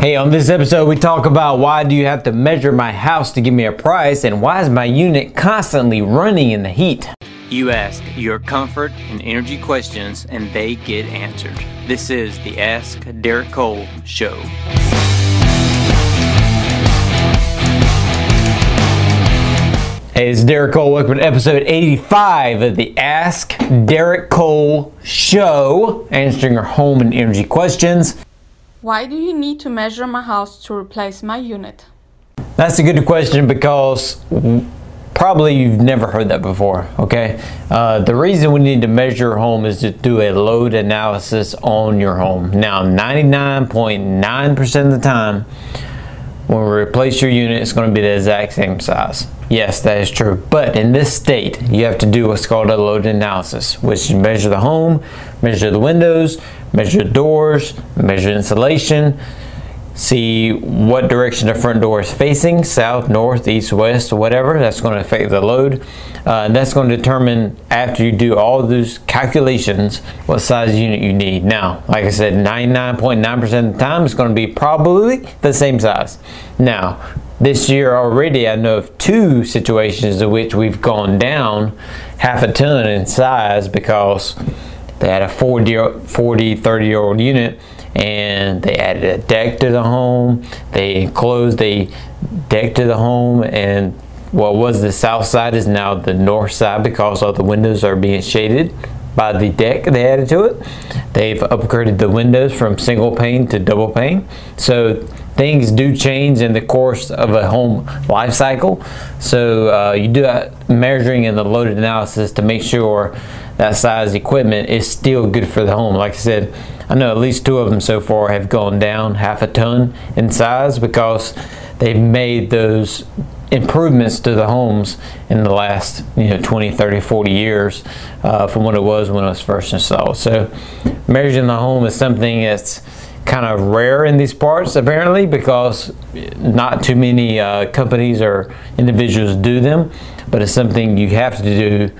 Hey, on this episode, we talk about why do you have to measure my house to give me a price and why is my unit constantly running in the heat? You ask your comfort and energy questions and they get answered. This is the Ask Derek Cole Show. Hey, it's Derek Cole. Welcome to episode 85 of the Ask Derek Cole Show, answering your home and energy questions. Why do you need to measure my house to replace my unit? That's a good question because probably you've never heard that before, okay? Uh, the reason we need to measure your home is to do a load analysis on your home. Now, 99.9% of the time, when we replace your unit, it's going to be the exact same size. Yes, that is true. But in this state, you have to do what's called a load analysis, which is measure the home, measure the windows, measure doors, measure insulation, see what direction the front door is facing south, north, east, west, whatever. That's going to affect the load. Uh, and that's going to determine after you do all those calculations what size unit you need. Now, like I said, 99.9% of the time it's going to be probably the same size. Now, this year already, I know of two situations in which we've gone down half a ton in size because they had a 40, 40 30 year old unit and they added a deck to the home. They enclosed a deck to the home and what was the south side is now the north side because all the windows are being shaded by the deck they added to it. They've upgraded the windows from single pane to double pane. So things do change in the course of a home life cycle. So uh, you do measuring in the loaded analysis to make sure that size equipment is still good for the home. Like I said, I know at least two of them so far have gone down half a ton in size because they've made those improvements to the homes in the last you know 20 30 40 years uh, from what it was when it was first installed so measuring the home is something that's kind of rare in these parts apparently because not too many uh, companies or individuals do them but it's something you have to do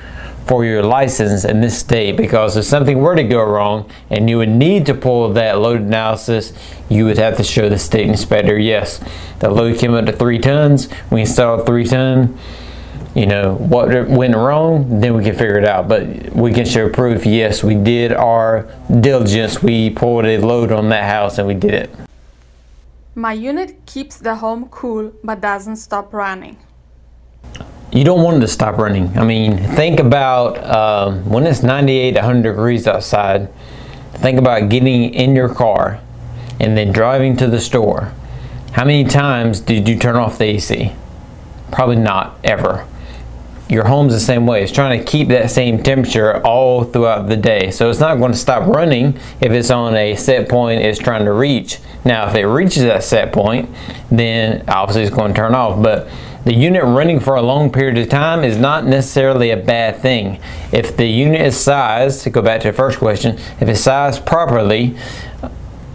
for your license in this state because if something were to go wrong and you would need to pull that load analysis, you would have to show the state inspector, yes, the load came up to three tons, we installed three ton, you know, what went wrong, then we can figure it out. But we can show proof, yes, we did our diligence, we pulled a load on that house and we did it. My unit keeps the home cool but doesn't stop running you don't want it to stop running. I mean, think about um, when it's 98, 100 degrees outside. Think about getting in your car and then driving to the store. How many times did you turn off the AC? Probably not ever. Your home's the same way. It's trying to keep that same temperature all throughout the day. So it's not going to stop running if it's on a set point it's trying to reach. Now, if it reaches that set point, then obviously it's going to turn off. But the unit running for a long period of time is not necessarily a bad thing. If the unit is sized, to go back to the first question, if it's sized properly,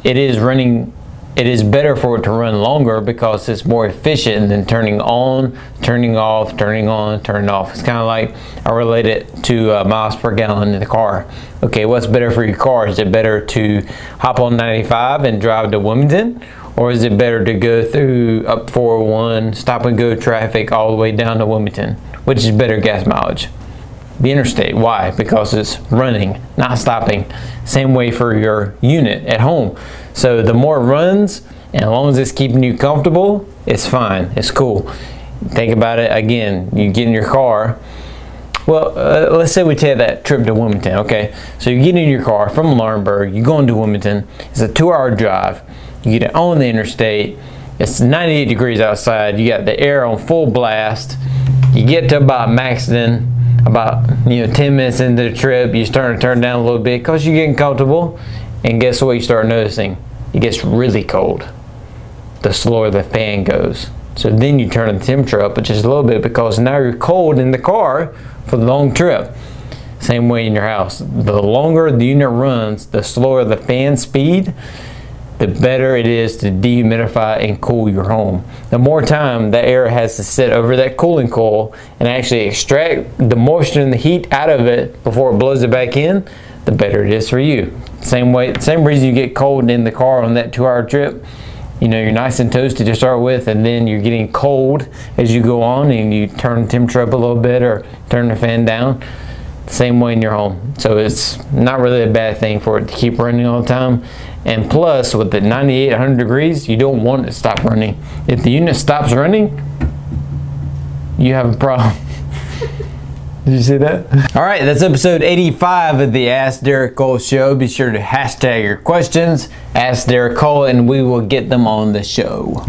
it is running it is better for it to run longer because it's more efficient than turning on, turning off, turning on, turning off. It's kind of like I relate it to uh, miles per gallon in the car. Okay, what's better for your car? Is it better to hop on 95 and drive to Wilmington? Or is it better to go through up 401, stop and go traffic all the way down to Wilmington? Which is better gas mileage? The interstate. Why? Because it's running, not stopping. Same way for your unit at home. So the more runs, and as long as it's keeping you comfortable, it's fine. It's cool. Think about it again. You get in your car. Well, uh, let's say we take that trip to Wilmington, okay? So you get in your car from Laurinburg, you go into Wilmington. It's a two-hour drive you get it on the interstate. It's 98 degrees outside. You got the air on full blast. You get to about Maxton, about you know 10 minutes into the trip. You start to turn down a little bit because you're getting comfortable. And guess what? You start noticing it gets really cold. The slower the fan goes. So then you turn the temperature up just a little bit because now you're cold in the car for the long trip. Same way in your house. The longer the unit runs, the slower the fan speed the better it is to dehumidify and cool your home. The more time that air has to sit over that cooling coil and actually extract the moisture and the heat out of it before it blows it back in, the better it is for you. Same way, same reason you get cold in the car on that two-hour trip. you know, you're nice and toasty to start with, and then you're getting cold as you go on, and you turn the temperature up a little bit or turn the fan down. Same way in your home. So it's not really a bad thing for it to keep running all the time. And plus, with the 9800 degrees, you don't want it to stop running. If the unit stops running, you have a problem. Did you see that? All right, that's episode 85 of the Ask Derek Cole show. Be sure to hashtag your questions, Ask Derek Cole, and we will get them on the show.